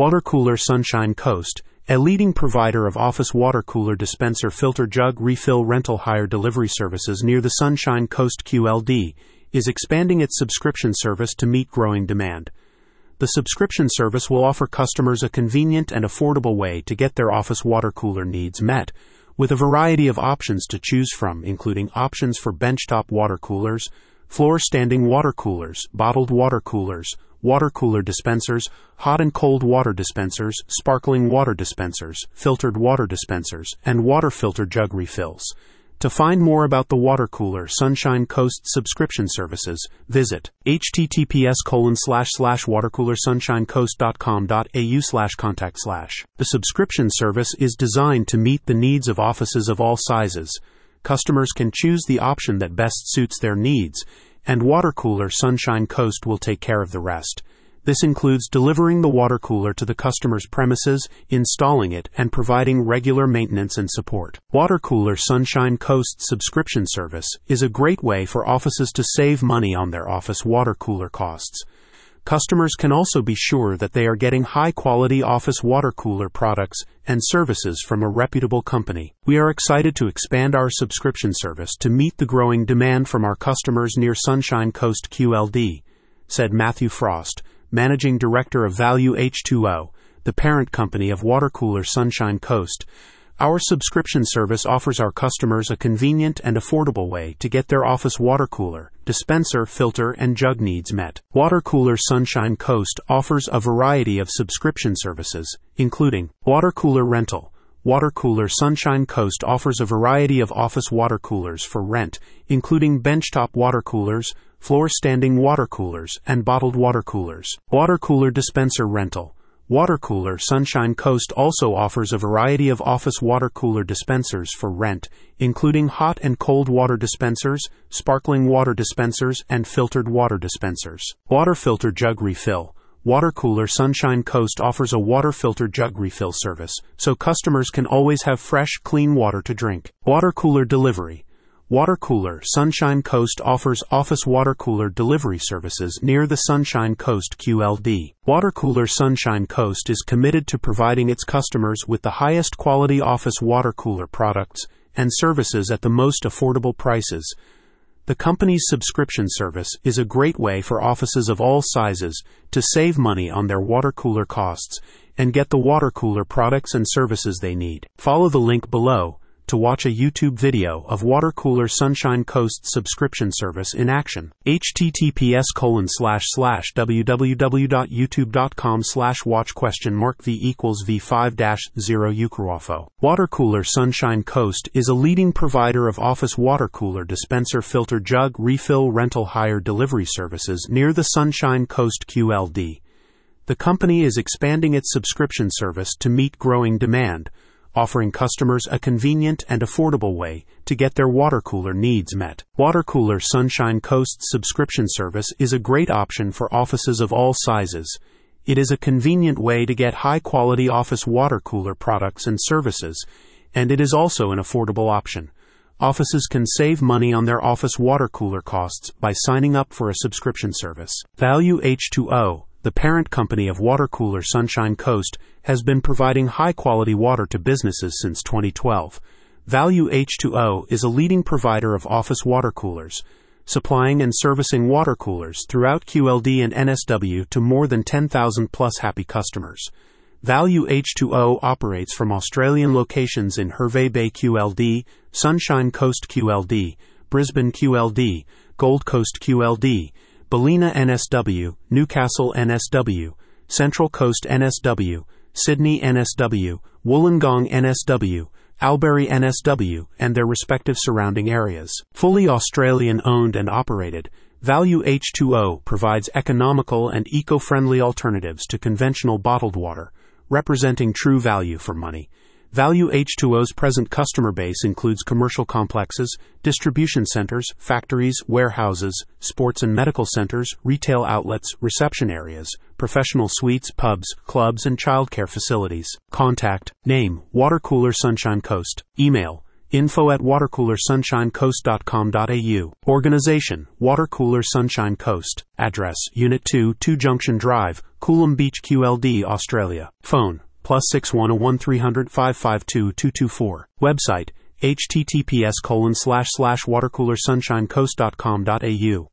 Water Cooler Sunshine Coast, a leading provider of office water cooler dispenser filter jug refill rental hire delivery services near the Sunshine Coast QLD, is expanding its subscription service to meet growing demand. The subscription service will offer customers a convenient and affordable way to get their office water cooler needs met, with a variety of options to choose from, including options for benchtop water coolers, floor standing water coolers, bottled water coolers, water cooler dispensers, hot and cold water dispensers, sparkling water dispensers, filtered water dispensers, and water filter jug refills. To find more about the water cooler Sunshine Coast subscription services, visit https colon slash slash watercoolersunshinecoast.com.au slash contact slash. The subscription service is designed to meet the needs of offices of all sizes. Customers can choose the option that best suits their needs, and Water Cooler Sunshine Coast will take care of the rest. This includes delivering the water cooler to the customer's premises, installing it, and providing regular maintenance and support. Water Cooler Sunshine Coast subscription service is a great way for offices to save money on their office water cooler costs. Customers can also be sure that they are getting high quality office water cooler products and services from a reputable company. We are excited to expand our subscription service to meet the growing demand from our customers near Sunshine Coast QLD, said Matthew Frost, Managing Director of Value H2O, the parent company of water cooler Sunshine Coast, our subscription service offers our customers a convenient and affordable way to get their office water cooler, dispenser, filter, and jug needs met. Water Cooler Sunshine Coast offers a variety of subscription services, including water cooler rental. Water Cooler Sunshine Coast offers a variety of office water coolers for rent, including benchtop water coolers, floor standing water coolers, and bottled water coolers. Water cooler dispenser rental. Water Cooler Sunshine Coast also offers a variety of office water cooler dispensers for rent, including hot and cold water dispensers, sparkling water dispensers, and filtered water dispensers. Water filter jug refill. Water Cooler Sunshine Coast offers a water filter jug refill service, so customers can always have fresh, clean water to drink. Water cooler delivery. Water Cooler Sunshine Coast offers office water cooler delivery services near the Sunshine Coast QLD. Water Cooler Sunshine Coast is committed to providing its customers with the highest quality office water cooler products and services at the most affordable prices. The company's subscription service is a great way for offices of all sizes to save money on their water cooler costs and get the water cooler products and services they need. Follow the link below to watch a YouTube video of Water Cooler Sunshine Coast subscription service in action. https colon slash slash www.youtube.com slash watch question mark v equals v5 dash 0 Ukruafo. Water Cooler Sunshine Coast is a leading provider of office water cooler dispenser filter jug refill rental hire delivery services near the Sunshine Coast QLD. The company is expanding its subscription service to meet growing demand offering customers a convenient and affordable way to get their water cooler needs met. Water Cooler Sunshine Coast subscription service is a great option for offices of all sizes. It is a convenient way to get high quality office water cooler products and services, and it is also an affordable option. Offices can save money on their office water cooler costs by signing up for a subscription service. Value H2O the parent company of water cooler Sunshine Coast, has been providing high quality water to businesses since 2012. Value H2O is a leading provider of office water coolers, supplying and servicing water coolers throughout QLD and NSW to more than 10,000 plus happy customers. Value H2O operates from Australian locations in Hervey Bay QLD, Sunshine Coast QLD, Brisbane QLD, Gold Coast QLD, Ballina NSW, Newcastle NSW, Central Coast NSW, Sydney NSW, Wollongong NSW, Albury NSW, and their respective surrounding areas. Fully Australian owned and operated, Value H2O provides economical and eco friendly alternatives to conventional bottled water, representing true value for money. Value H2O's present customer base includes commercial complexes, distribution centers, factories, warehouses, sports and medical centers, retail outlets, reception areas, professional suites, pubs, clubs, and childcare facilities. Contact Name Water Cooler Sunshine Coast. Email Info at watercoolersunshinecoast.com.au. Organization Water Cooler Sunshine Coast. Address Unit 2, 2 Junction Drive, Coolum Beach, QLD, Australia. Phone plus 6101 300 552 224. Website https colon slash slash watercoolersunshinecoast.com.au